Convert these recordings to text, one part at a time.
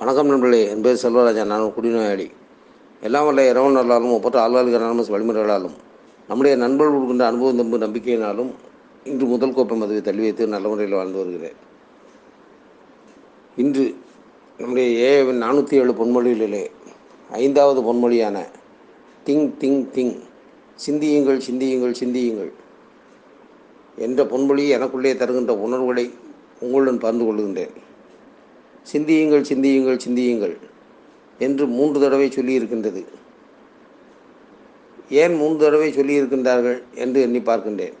வணக்கம் நண்பர்களே என் பேர் செல்வராஜன் நான் குடிநோயாளி. எல்லாம் வல்ல இரவு நல்லாலும் ஒப்பற்ற ஆள்வாளிகள் அனாமஸ் வழிமுறைகளாலும் நம்முடைய நண்பர்கள் கொடுக்கின்ற அனுபவம் தம்பு நம்பிக்கையினாலும் இன்று முதல் கோப்பை மதுவை தள்ளி வைத்து நல்ல முறையில் வாழ்ந்து வருகிறேன். இன்று நம்முடைய ஏவின் நானூற்றி ஏழு பொன்மொழிகளிலே ஐந்தாவது பொன்மொழியான திங் திங் திங் சிந்தியுங்கள் சிந்தியுங்கள் சிந்தியுங்கள் என்ற பொன்மொழி எனக்குள்ளே தருகின்ற உணர்வுகளை உங்களுடன் பகிர்ந்து கொள்கின்றேன். சிந்தியுங்கள் சிந்தியுங்கள் சிந்தியுங்கள் என்று மூன்று தடவை சொல்லியிருக்கின்றது ஏன் மூன்று தடவை சொல்லியிருக்கின்றார்கள் என்று எண்ணி பார்க்கின்றேன்.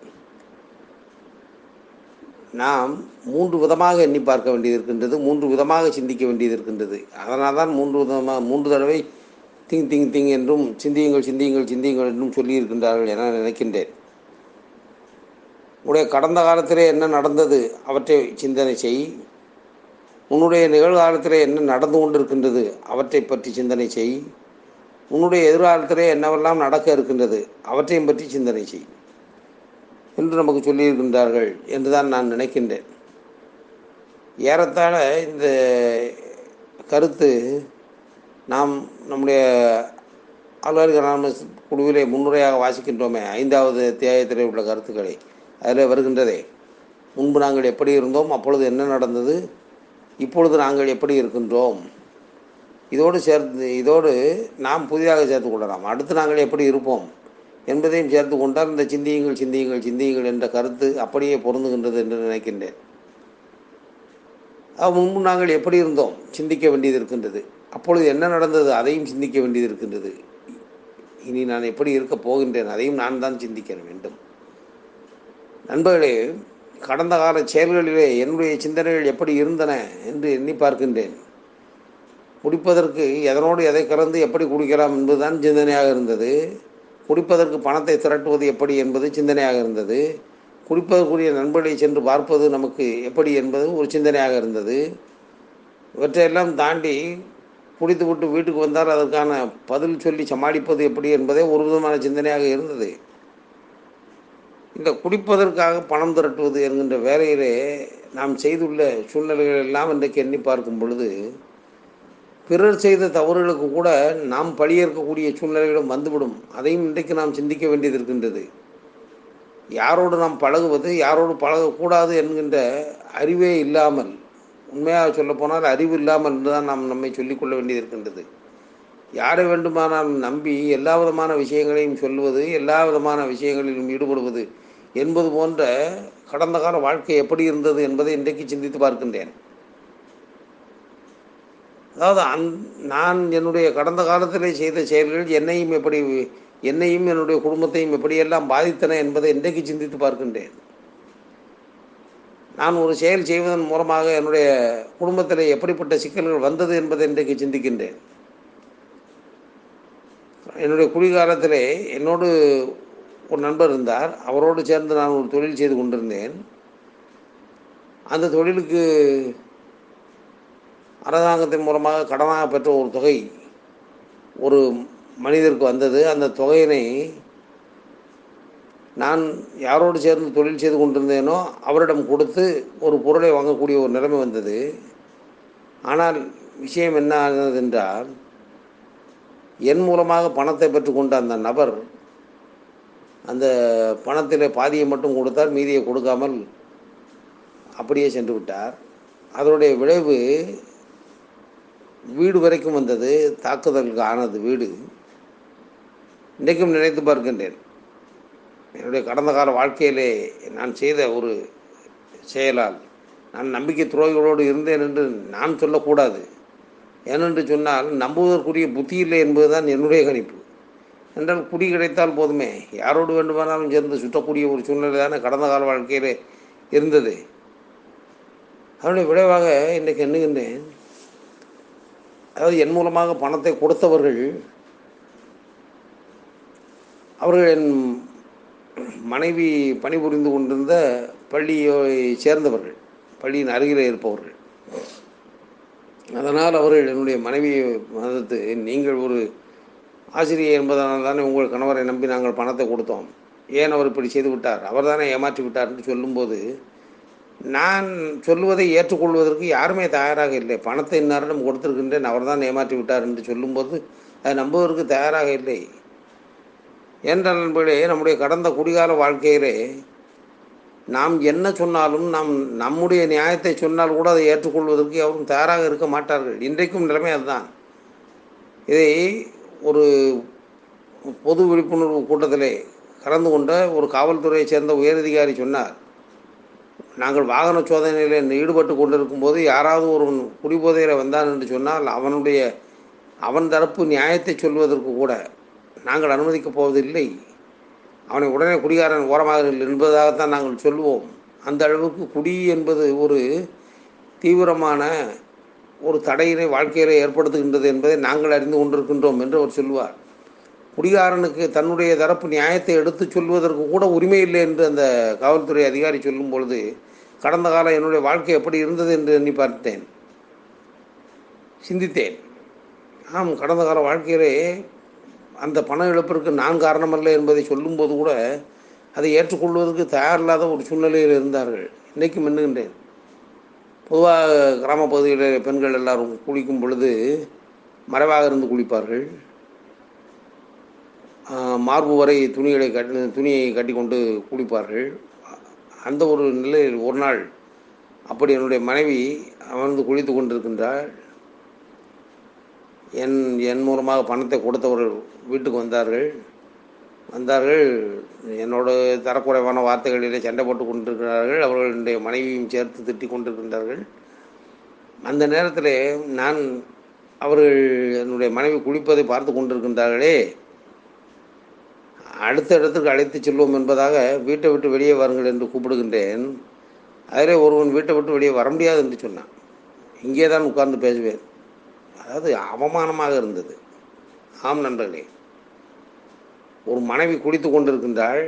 நாம் மூன்று விதமாக எண்ணி பார்க்க வேண்டியது இருக்கின்றது மூன்று விதமாக சிந்திக்க வேண்டியது இருக்கின்றது. அதனால் தான் மூன்று விதமாக மூன்று தடவை திங் திங் திங் என்றும் சிந்தியுங்கள் சிந்தியுங்கள் சிந்தியுங்கள் என்றும் சொல்லியிருக்கின்றார்கள் என நினைக்கின்றேன். உடைய கடந்த காலத்திலே என்ன நடந்தது? அவற்றை சிந்தனை செய். உன்னுடைய நிகழ்காலத்திலே என்ன நடந்து கொண்டிருக்கின்றது அவற்றை பற்றி சிந்தனை செய். உன்னுடைய எதிர்காலத்திலே என்னவெல்லாம் நடக்க இருக்கின்றது அவற்றையும் பற்றி சிந்தனை செய். என்று நமக்கு சொல்லியிருக்கின்றார்கள் என்று தான் நான் நினைக்கின்றேன். ஏறத்தாழ இந்த கருத்து நாம் நம்முடைய ஆழ்வார்கள் குழுவிலே முன்னுரையாக வாசிக்கின்றோமே ஐந்தாவது தியாயத்திலே உள்ள கருத்துக்களை. அதில் வருகின்றதே முன்பு நாங்கள் எப்படி இருந்தோம் அப்பொழுது என்ன நடந்தது இப்பொழுது நாங்கள் எப்படி இருக்கின்றோம்? இதோடு சேர்த்து இதோடு நாம் புதிதாக சேர்த்து கொள்ளலாம். அடுத்து நாங்கள் எப்படி இருப்போம்? என்பதையும் சேர்த்து கொண்டால் இந்த சிந்தியுங்கள் சிந்தியுங்கள் சிந்தியுங்கள் என்ற கருத்து அப்படியே பொருந்துகின்றது என்று நினைக்கின்றேன். முன்பு நாங்கள் எப்படி இருந்தோம்? சிந்திக்க வேண்டியது இருக்கின்றது. அப்பொழுது என்ன நடந்தது? அதையும் சிந்திக்க வேண்டியது இருக்கின்றது. இனி நான் எப்படி இருக்கப் போகின்றேன்? அதையும் நான் தான் சிந்திக்க வேண்டும். நண்பர்களே கடந்த கால செயல்களிலே என்னுடைய சிந்தனைகள் எப்படி இருந்தன என்று எண்ணி பார்க்கின்றேன். குடிப்பதற்கு எதனோடு எதை கலந்து எப்படி குடிக்கலாம் என்பதுதான் சிந்தனையாக இருந்தது. குடிப்பதற்கு பணத்தை திரட்டுவது எப்படி என்பது சிந்தனையாக இருந்தது. குடிப்பதற்குரிய நண்பர்களை சென்று பார்ப்பது நமக்கு எப்படி என்பது ஒரு சிந்தனையாக இருந்தது. இவற்றையெல்லாம் தாண்டி குடித்து விட்டு வீட்டுக்கு வந்தால் அதற்கான பதில் சொல்லி சமாளிப்பது எப்படி என்பதே ஒரு விதமான சிந்தனையாக இருந்தது. இந்த குடிப்பதற்காக பணம் திரட்டுவது என்கின்ற வேலையிலே நாம் செய்துள்ள சூழ்நிலைகள் எல்லாம் இன்றைக்கு எண்ணி பார்க்கும் பொழுது பிறர் செய்த தவறுகளுக்கு கூட நாம் பழியேற்கக்கூடிய சூழ்நிலைகளும் வந்துவிடும். அதையும் இன்றைக்கு நாம் சிந்திக்க வேண்டியது இருக்கின்றது. யாரோடு நாம் பழகுவது யாரோடு பழகக்கூடாது என்கின்ற அறிவே இல்லாமல் உண்மையாக சொல்லப்போனால் அறிவு இல்லாமல் தான் நாம் நம்மை சொல்லிக்கொள்ள வேண்டியது இருக்கின்றது. யாரை வேண்டுமானால் நம்பி எல்லா விதமான விஷயங்களையும் சொல்வது எல்லா விதமான விஷயங்களிலும் ஈடுபடுவது என்பது போன்ற கடந்த கால வாழ்க்கை எப்படி இருந்தது என்பதை இன்றைக்கு சிந்தித்து பார்க்கின்றேன். அதாவது அந் நான் என்னுடைய கடந்த காலத்தில் செய்த செயல்கள் என்னையும் எப்படி என்னையும் என்னுடைய குடும்பத்தையும் எப்படியெல்லாம் பாதித்தன என்பதை இன்றைக்கு சிந்தித்து பார்க்கின்றேன். நான் ஒரு செயல் செய்வதன் மூலமாக என்னுடைய குடும்பத்தில் எப்படிப்பட்ட சிக்கல்கள் வந்தது என்பதை இன்றைக்கு சிந்திக்கின்றேன். என்னுடைய குடிகாலத்திலே என்னோடு ஒரு நண்பர் இருந்தார். அவரோடு சேர்ந்து நான் ஒரு தொழில் செய்து கொண்டிருந்தேன். அந்த தொழிலுக்கு அரசாங்கத்தின் மூலமாக கடனாக பெற்ற ஒரு தொகை ஒரு மனிதருக்கு வந்தது. அந்த தொகையினை நான் யாரோடு சேர்ந்து தொழில் செய்து கொண்டிருந்தேனோ அவரிடம் கொடுத்து ஒரு பொருளை வாங்கக்கூடிய ஒரு நிலைமை வந்தது. ஆனால் விஷயம் என்ன ஆனது என்றால் என் மூலமாக பணத்தை பெற்றுக்கொண்ட அந்த நபர் அந்த பணத்தில் பாதியை மட்டும் கொடுத்தார் மீதியை கொடுக்காமல் அப்படியே சென்று விட்டார். அதனுடைய விளைவு வீடு வரைக்கும் வந்தது தாக்குதலுக்கு ஆனது வீடு. இன்றைக்கும் நினைத்து பார்க்கின்றேன். என்னுடைய கடந்த கால வாழ்க்கையிலே நான் செய்த ஒரு செயலால் நான் நம்பிக்கை துரோகிகளோடு இருந்தேன் என்று நான் சொல்லக்கூடாது. ஏனென்று சொன்னால் நம்புவதற்குரிய புத்தி இல்லை என்பதுதான் என்னுடைய கணிப்பு. என்றால் குடி கிடைத்தால் போதுமே. யாரோடு வேண்டுமானாலும் சேர்ந்து சுற்றக்கூடிய ஒரு சூழ்நிலை தானே கடந்த கால வாழ்க்கையில் இருந்தது. அதனுடைய விளைவாக இன்றைக்கு எண்ணுகின்றேன். அதாவது என் மூலமாக பணத்தை கொடுத்தவர்கள் அவர்கள் என் மனைவி பணிபுரிந்து கொண்டிருந்த பள்ளியை சேர்ந்தவர்கள் பள்ளியின் அருகில் இருப்பவர்கள். அதனால் அவர்கள் என்னுடைய மனைவியை மதத்து நீங்கள் ஒரு ஆசிரியர் என்பதனால் தானே உங்கள் கணவரை நம்பி நாங்கள் பணத்தை கொடுத்தோம். ஏன் அவர் இப்படி செய்து விட்டார்? அவர் தானே ஏமாற்றி விட்டார் என்று சொல்லும்போது நான் சொல்லுவதை ஏற்றுக்கொள்வதற்கு யாருமே தயாராக இல்லை. பணத்தை இன்னாரிடம் கொடுத்துருக்கின்றேன் அவர் தான் ஏமாற்றி விட்டார் என்று சொல்லும்போது அதை நம்புவதற்கு தயாராக இல்லை. என்ற நண்பர்களே நம்முடைய கடந்த குடிகால வாழ்க்கையிலே நாம் என்ன சொன்னாலும் நாம் நம்முடைய நியாயத்தை சொன்னால் கூட அதை ஏற்றுக்கொள்வதற்கு அவரும் தயாராக இருக்க மாட்டார்கள். இன்றைக்கும் நிலைமை அதுதான். இதை ஒரு பொது விழிப்புணர்வு கூட்டத்திலே கலந்து கொண்ட ஒரு காவல்துறையைச் சேர்ந்த உயரதிகாரி சொன்னார். நாங்கள் வாகன சோதனையில் ஈடுபட்டு கொண்டிருக்கும் போது யாராவது ஒருவன் குடிபோதையில் வந்தான் என்று சொன்னால் அவனுடைய அவன் தரப்பு நியாயத்தை சொல்வதற்கு கூட நாங்கள் அனுமதிக்கப் போவதில்லை. அவனை உடனே குடிகாரன் ஓரமாக என்பதாகத்தான் நாங்கள் சொல்வோம் அந்த அளவுக்கு குடி என்பது ஒரு தீவிரமான ஒரு தடையினை வாழ்க்கையில் ஏற்படுத்துகின்றது என்பதை நாங்கள் அறிந்து கொண்டிருக்கின்றோம் என்று அவர் சொல்லுவார். குடிகாரனுக்கு தன்னுடைய தரப்பு நியாயத்தை எடுத்து சொல்வதற்கு கூட உரிமை இல்லை என்று அந்த காவல்துறை அதிகாரி சொல்லும் பொழுது கடந்த காலம் என்னுடைய வாழ்க்கை எப்படி இருந்தது என்று எண்ணி பார்த்தேன். சிந்தித்தேன். ஆம் கடந்த கால வாழ்க்கையிலே அந்த பண இழப்பிற்கு நான் காரணமல்ல என்பதை சொல்லும்போது கூட அதை ஏற்றுக்கொள்வதற்கு தயாரில்லாத ஒரு சூழ்நிலையில் இருந்தார்கள். இன்றைக்கும் எண்ணுகின்றேன். பொதுவாக கிராம பகுதியில் பெண்கள் எல்லாரும் குளிக்கும் பொழுது மறைவாக இருந்து குளிப்பார்கள். மார்பு வரை துணிகளை கட்டி துணியை கட்டிக்கொண்டு குளிப்பார்கள். அந்த ஒரு நிலையில் ஒரு நாள் அப்படி என்னுடைய மனைவி அமர்ந்து குளித்து கொண்டிருக்கின்றாள். என் என் மூலமாக பணத்தை கொடுத்தவர்கள் வீட்டுக்கு வந்தார்கள். வந்தார்கள் என்னோட தரக்குறைவான வார்த்தைகளிலே சண்டை போட்டு கொண்டிருக்கிறார்கள். அவர்களுடைய மனைவியும் சேர்த்து திட்டி கொண்டிருக்கின்றார்கள். அந்த நேரத்தில் நான் அவர்கள் என்னுடைய மனைவி குளிப்பதை பார்த்து கொண்டிருக்கின்றார்களே. அடுத்த இடத்துக்கு அழைத்து செல்வோம் என்பதாக வீட்டை விட்டு வெளியே வாருங்கள் என்று கூப்பிடுகின்றேன். அதிலே ஒருவன் வீட்டை விட்டு வெளியே வர முடியாது என்று சொன்னான். இங்கே தான் உட்கார்ந்து பேசுவேன். அதாவது அவமானமாக இருந்தது. ஆம் நண்பர்களே ஒரு மனைவி குடித்து கொண்டிருக்கின்றாள்.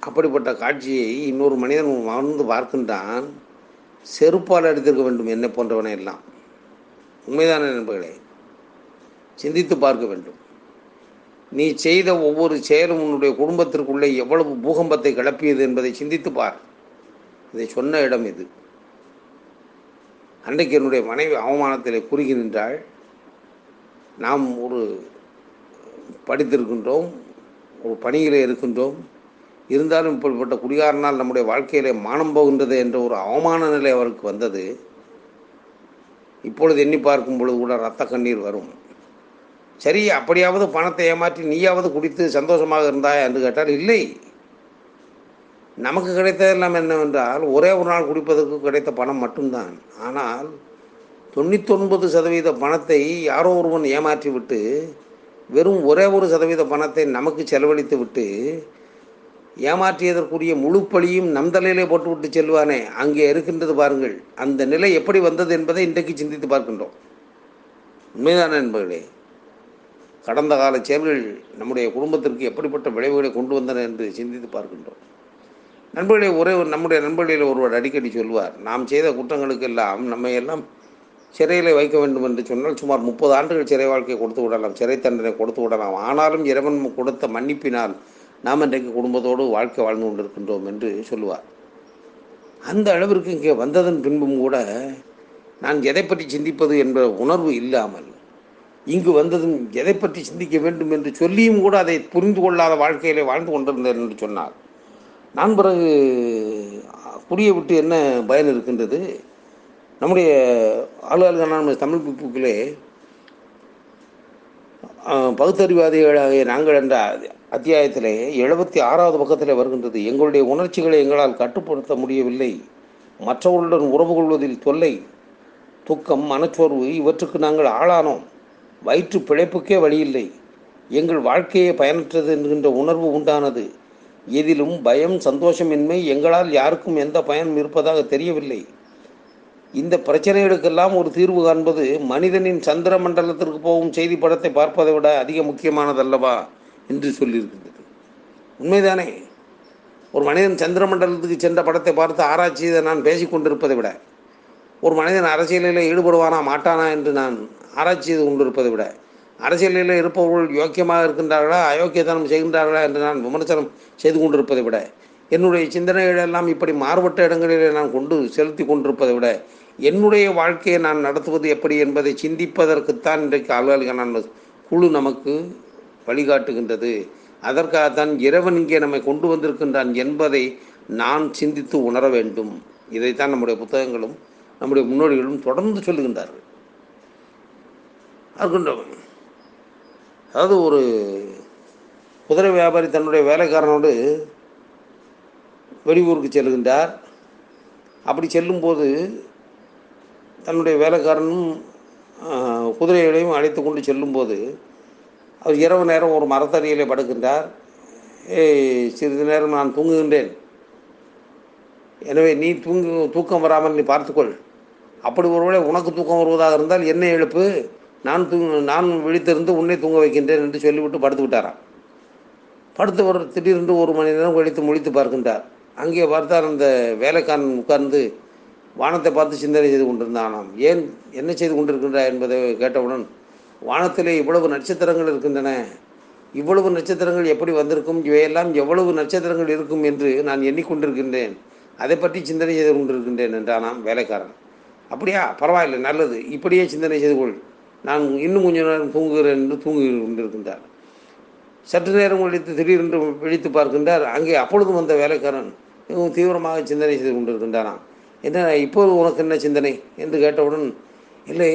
அப்படிப்பட்ட காட்சியை இன்னொரு மனிதன் வந்து பார்க்கின்றான். செருப்பால் அடித்திருக்க வேண்டும் என்னை போன்றவனை எல்லாம். உண்மைதானே நண்பர்களே? சிந்தித்து பார்க்க வேண்டும். நீ செய்த ஒவ்வொரு செயலும் உன்னுடைய குடும்பத்திற்குள்ளே எவ்வளவு பூகம்பத்தை கிளப்பியது என்பதை சிந்தித்து பார். இதை சொன்ன இடம் இது. அன்றைக்கு என்னுடைய மனைவி அவமானத்தில் குறுகி நின்றாள். நாம் ஒரு படித்திருக்கின்றோம் ஒரு பணியில் இருக்கின்றோம். இருந்தாலும் இப்படிப்பட்ட குடிகாரனால் நம்முடைய வாழ்க்கையிலே மானம் போகின்றது என்ற ஒரு அவமான நிலை அவருக்கு வந்தது. இப்பொழுது எண்ணி பார்க்கும் பொழுது கூட ரத்த கண்ணீர் வரும். சரி அப்படியாவது பணத்தை ஏமாற்றி நீயாவது குடித்து சந்தோஷமாக இருந்தாயா என்று கேட்டால் இல்லை. நமக்கு கிடைத்ததெல்லாம் என்னவென்றால் ஒரே ஒரு நாள் குடிப்பதற்கு கிடைத்த பணம் மட்டும்தான். ஆனால் தொண்ணூத்தொன்பது சதவீத பணத்தை யாரோ ஒருவன் ஏமாற்றி விட்டு வெறும் ஒரே ஒரு சதவீத பணத்தை நமக்கு செலவழித்து விட்டு ஏமாற்றியதற்குரிய முழு பழியும் நம் தலையிலே போட்டுவிட்டு செல்வானே அங்கே இருக்கின்றது பாருங்கள். அந்த நிலை எப்படி வந்தது என்பதை இன்றைக்கு சிந்தித்து பார்க்கின்றோம். உண்மைதானே என்பர்களே கடந்த கால செயல்கள் நம்முடைய குடும்பத்திற்கு எப்படிப்பட்ட விளைவுகளை கொண்டு வந்தன என்று சிந்தித்து பார்க்கின்றோம். நண்பர்களே ஒரே ஒரு நம்முடைய நண்பர்களில் ஒருவர் அடிக்கடி சொல்வார் நாம் செய்த குற்றங்களுக்கெல்லாம் நம்மை எல்லாம் சிறையில் வைக்க வேண்டும் என்று சொன்னால் சுமார் முப்பது ஆண்டுகள் சிறை வாழ்க்கை கொடுத்து விடலாம் சிறை தண்டனை கொடுத்து விடலாம். ஆனாலும் இறைவன் கொடுத்த மன்னிப்பினால் நாம் இன்றைக்கு குடும்பத்தோடு வாழ்க்கை வாழ்ந்து கொண்டிருக்கின்றோம் என்று சொல்லுவார் அந்த அளவிற்கு இங்கே வந்ததன் பின்பும் கூட நான் எதை பற்றி சிந்திப்பது என்ற உணர்வு இல்லாமல் இங்கு வந்ததும் எதை பற்றி சிந்திக்க வேண்டும் என்று சொல்லியும் கூட அதை புரிந்து கொள்ளாத வாழ்க்கையிலே வாழ்ந்து கொண்டிருந்தேன் என்று சொன்னார். நான் பிறகு குடியை விட்டு என்ன பயன் இருக்கின்றது? நம்முடைய ஆளுநர்கள் தமிழ் புக்கிலே பகுத்தறிவாதிகளாகிய நாங்கள் என்ற அத்தியாயத்திலே எழுபத்தி ஆறாவது பக்கத்தில் வருகின்றது எங்களுடைய உணர்ச்சிகளை எங்களால் கட்டுப்படுத்த முடியவில்லை மற்றவர்களுடன் உறவு கொள்வதில் தொல்லை துக்கம் மனச்சோர்வு இவற்றுக்கு நாங்கள் ஆளானோம் வயிற்று பிழைப்புக்கே வழியில்லை எங்கள் வாழ்க்கையே பயனற்றது என்கின்ற உணர்வு உண்டானது. எதிலும் பயம் சந்தோஷமின்மை எங்களால் யாருக்கும் எந்த பயனும் இருப்பதாக தெரியவில்லை. இந்த பிரச்சனைகளுக்கெல்லாம் ஒரு தீர்வு காண்பது மனிதனின் சந்திர மண்டலத்திற்கு போகும் செய்தி படத்தை பார்ப்பதை விட அதிக முக்கியமானதல்லவா என்று சொல்லியிருக்கின்றது. உண்மைதானே? ஒரு மனிதன் சந்திர மண்டலத்துக்கு சென்ற படத்தை பார்த்து ஆராய்ச்சி இதை நான் பேசிக் கொண்டிருப்பதை விட ஒரு மனிதன் அரசியலில் ஈடுபடுவானா மாட்டானா என்று நான் ஆராய்ச்சி செய்து கொண்டிருப்பதை விட அரசியலில் இருப்பவர்கள் யோக்கியமாக இருக்கின்றார்களா அயோக்கியத்தனம் செய்கின்றார்களா என்று நான் விமர்சனம் செய்து கொண்டிருப்பதை விட என்னுடைய சிந்தனைகள் எல்லாம் இப்படி மாறுபட்ட இடங்களிலே நான் கொண்டு செலுத்தி கொண்டிருப்பதை விட என்னுடைய வாழ்க்கையை நான் நடத்துவது எப்படி என்பதை சிந்திப்பதற்குத்தான் இன்றைக்கு ஆளுநர்கள் குழு நமக்கு வழிகாட்டுகின்றது. அதற்காகத்தான் இறைவன் இங்கே நம்மை கொண்டு வந்திருக்கின்றான் என்பதை நான் சிந்தித்து உணர வேண்டும். இதைத்தான் நம்முடைய புத்தகங்களும் நம்முடைய முன்னோடிகளும் தொடர்ந்து சொல்லுகின்றார்கள். இருக்கின்றவன் அதாவது ஒரு குதிரை வியாபாரி தன்னுடைய வேலைக்காரனோடு வெளியூருக்கு செல்கின்றார். அப்படி செல்லும்போது தன்னுடைய வேலைக்காரனும் குதிரைகளையும் அழைத்து கொண்டு செல்லும்போது அவர் இரவு நேரம் ஒரு மரத்தடியிலே படுக்கின்றார். ஏய் சிறிது நேரம் நான் தூங்குகின்றேன். எனவே நீ தூங்கு தூக்கம் வராமல் நீ பார்த்துக்கொள். அப்படி ஒருவேளை உனக்கு தூக்கம் வருவதாக இருந்தால் என்னை எழுப்பு. நான் தூங்க நான் விழித்திருந்து உன்னை தூங்க வைக்கின்றேன் என்று சொல்லிவிட்டு படுத்து விட்டாராம். படுத்தவர் திடீரென்று ஒரு மணி நேரம் கழித்து முழித்து பார்க்கின்றார். அங்கே பார்த்தால் அந்த வேலைக்காரன் உட்கார்ந்து வானத்தை பார்த்து சிந்தனை செய்து கொண்டிருந்தானாம். ஏன் என்ன செய்து கொண்டிருக்கின்றாய் என்பதை கேட்டவுடன் வானத்திலே இவ்வளவு நட்சத்திரங்கள் இருக்கின்றன இவ்வளவு நட்சத்திரங்கள் எப்படி வந்திருக்கும் இவையெல்லாம் எவ்வளவு நட்சத்திரங்கள் இருக்கும் என்று நான் எண்ணிக்கொண்டிருக்கின்றேன். அதை பற்றி சிந்தனை செய்து கொண்டிருக்கின்றேன் என்றானாம் வேலைக்காரன். அப்படியா? பரவாயில்லை நல்லது. இப்படியே சிந்தனை செய்து கொள். நான் இன்னும் கொஞ்ச நேரம் தூங்குகிறேன் என்று தூங்கி கொண்டிருக்கின்றார். சற்று நேரம் கழித்து திடீரென்று விழித்து பார்க்கின்றார் அங்கே அப்பொழுதும் வந்த வேலைக்காரன் மிகவும் தீவிரமாக சிந்தனை செய்து கொண்டிருக்கின்றாராம் என்ன இப்போது உனக்கு என்ன சிந்தனை? என்று கேட்டவுடன் இல்லை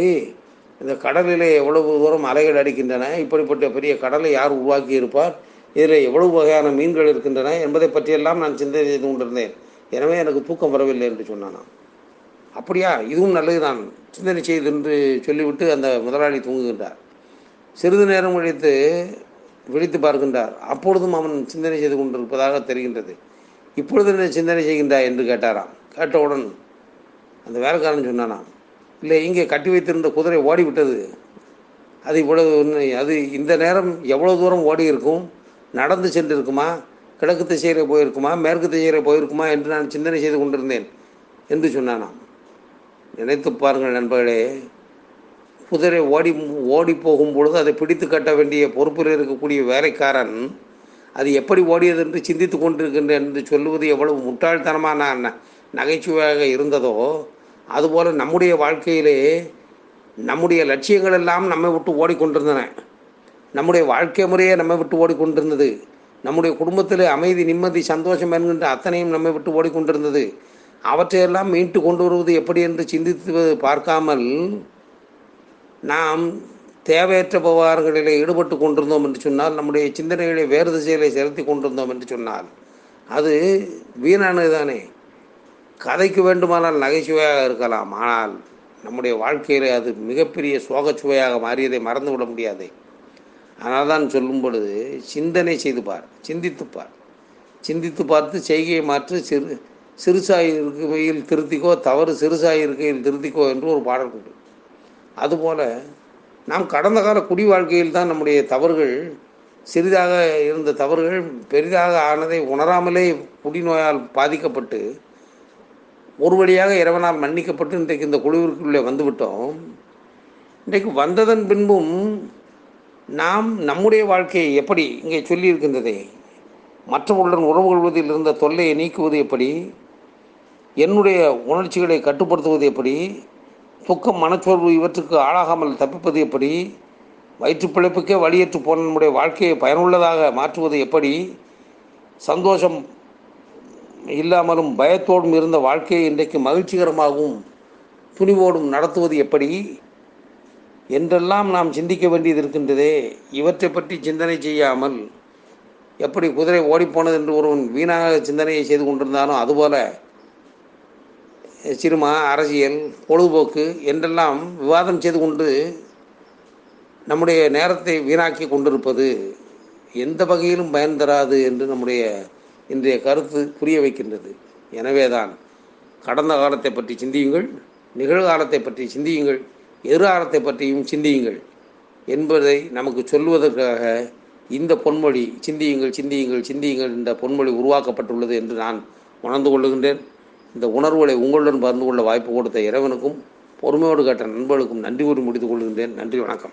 இந்த கடலிலே எவ்வளவு தூரம் அலைகள் அடிக்கின்றன இப்படிப்பட்ட பெரிய கடலை யார் உருவாக்கி இருப்பார் இதில் எவ்வளவு வகையான மீன்கள் இருக்கின்றன என்பதை பற்றியெல்லாம் நான் சிந்தனை செய்து கொண்டிருந்தேன். எனவே எனக்கு தூக்கம் வரவில்லை என்று சொன்னானான் அப்படியா? இதுவும் நல்லதுதான். சிந்தனை செய்து என்று சொல்லிவிட்டு அந்த முதலாளி தூங்குகின்றார். சிறிது நேரம் கழித்து விழித்து பார்க்கின்றார். அப்பொழுதும் அவன் சிந்தனை செய்து கொண்டிருப்பதாக தெரிகின்றது. இப்பொழுது என்ன சிந்தனை செய்கின்றாய் என்று கேட்டாராம். கேட்டவுடன் அந்த வேலைக்காரன் சொன்னானாம் இல்லை இங்கே கட்டி வைத்திருந்த குதிரை ஓடிவிட்டது. அது இவ்வளவு அது இந்த நேரம் எவ்வளோ தூரம் ஓடி இருக்கும்? நடந்து சென்றிருக்குமா? கிழக்கு திசையில் போயிருக்குமா? மேற்கு திசையில் போயிருக்குமா? என்று நான் சிந்தனை செய்து கொண்டிருந்தேன் என்று சொன்னானாம். நினைத்து பாருங்கள் நண்பர்களே. குதிரை ஓடி ஓடி போகும் பொழுது அதை பிடித்து கட்ட வேண்டிய பொறுப்பில் இருக்கக்கூடிய வேலைக்காரன் அது எப்படி ஓடியது என்று சிந்தித்து கொண்டிருக்கின்றேன் என்று சொல்லுவது எவ்வளவு முட்டாள்தனமான ந- நகைச்சுவையாக இருந்ததோ அதுபோல் நம்முடைய வாழ்க்கையிலே நம்முடைய லட்சியங்கள் எல்லாம் நம்மை விட்டு ஓடிக்கொண்டிருந்தன. நம்முடைய வாழ்க்கை முறையே நம்மை விட்டு ஓடிக்கொண்டிருந்தது. நம்முடைய குடும்பத்தில் அமைதி நிம்மதி சந்தோஷம் என்கின்ற அத்தனையும் நம்மை விட்டு ஓடிக்கொண்டிருந்தது. அவற்றையெல்லாம் மீட்டு கொண்டு வருவது எப்படி என்று சிந்தித்து பார்க்காமல் நாம் தேவையற்ற விவகாரங்களிலே ஈடுபட்டு கொண்டிருந்தோம் என்று சொன்னால் நம்முடைய சிந்தனைகளை வேறு திசையிலே செலுத்தி கொண்டிருந்தோம் என்று சொன்னால் அது வீணானது தானே. கதைக்கு வேண்டுமானால் நகைச்சுவையாக இருக்கலாம் ஆனால் நம்முடைய வாழ்க்கையில் அது மிகப்பெரிய சோகச்சுவையாக மாறியதை மறந்துவிட முடியாது. ஆனால் தான் சொல்லும் பொழுது சிந்தனை செய்து பார் சிந்தித்து பார். சிந்தித்து பார்த்து செய்கையை மாற்று சிறு சிறுசாய் இருக்கையில் திருத்திக்கோ தவறு சிறுசாய் இருக்கையில் திருத்திக்கோ என்று ஒரு பாடல் உண்டு. அதுபோல் நாம் கடந்த கால குடி வாழ்க்கையில் தான் நம்முடைய தவறுகள் சிறிதாக இருந்த தவறுகள் பெரிதாக ஆனதை உணராமலே குடிநோயால் பாதிக்கப்பட்டு ஒரு வழியாக இறைவனால் மன்னிக்கப்பட்டு இன்றைக்கு இந்த குழுவிற்குள்ளே வந்துவிட்டோம். இன்றைக்கு வந்ததன் பின்பும் நாம் நம்முடைய வாழ்க்கையை எப்படி இங்கே சொல்லியிருக்கின்றதே மற்றவர்களுடன் உறவு கொள்வதில் இருந்த தொல்லையை நீக்குவது எப்படி என்னுடைய உணர்ச்சிகளை கட்டுப்படுத்துவது எப்படி? துக்கம் மனச்சோர்வு இவற்றுக்கு ஆளாகாமல் தப்பிப்பது எப்படி? வயிற்று பிழைப்புக்கே போன நம்முடைய வாழ்க்கையை பயனுள்ளதாக மாற்றுவது எப்படி? சந்தோஷம் இல்லாமலும் பயத்தோடும் இருந்த வாழ்க்கையை இன்றைக்கு மகிழ்ச்சிகரமாகவும் துணிவோடும் நடத்துவது எப்படி? என்றெல்லாம் நாம் சிந்திக்க வேண்டியது இருக்கின்றதே. இவற்றை பற்றி சிந்தனை செய்யாமல் எப்படி குதிரை ஓடிப்போனது என்று ஒருவன் வீணாக சிந்தனையை செய்து கொண்டிருந்தானோ அதுபோல சினிமா அரசியல் பொழுதுபோக்கு என்றெல்லாம் விவாதம் செய்து கொண்டு நம்முடைய நேரத்தை வீணாக்கி கொண்டிருப்பது எந்த வகையிலும் பயன் தராது என்று நம்முடைய இன்றைய கருத்து புரிய வைக்கின்றது. எனவேதான் கடந்த காலத்தை பற்றி சிந்தியுங்கள் நிகழ்காலத்தை பற்றி சிந்தியுங்கள் எதிர்காலத்தை பற்றியும் சிந்தியுங்கள் என்பதை நமக்கு சொல்வதற்காக இந்த பொன்மொழி சிந்தியுங்கள் சிந்தியுங்கள் சிந்தியுங்கள் என்ற பொன்மொழி உருவாக்கப்பட்டுள்ளது என்று நான் உணர்ந்து கொள்ளுகின்றேன். இந்த உணர்வுகளை உங்களுடன் பகிர்ந்து கொள்ள வாய்ப்பு கொடுத்த இறைவனுக்கும் பொறுமையோடு கேட்ட நண்பர்களுக்கும் நன்றி கூறி முடித்துக் கொள்கின்றேன். நன்றி வணக்கம்.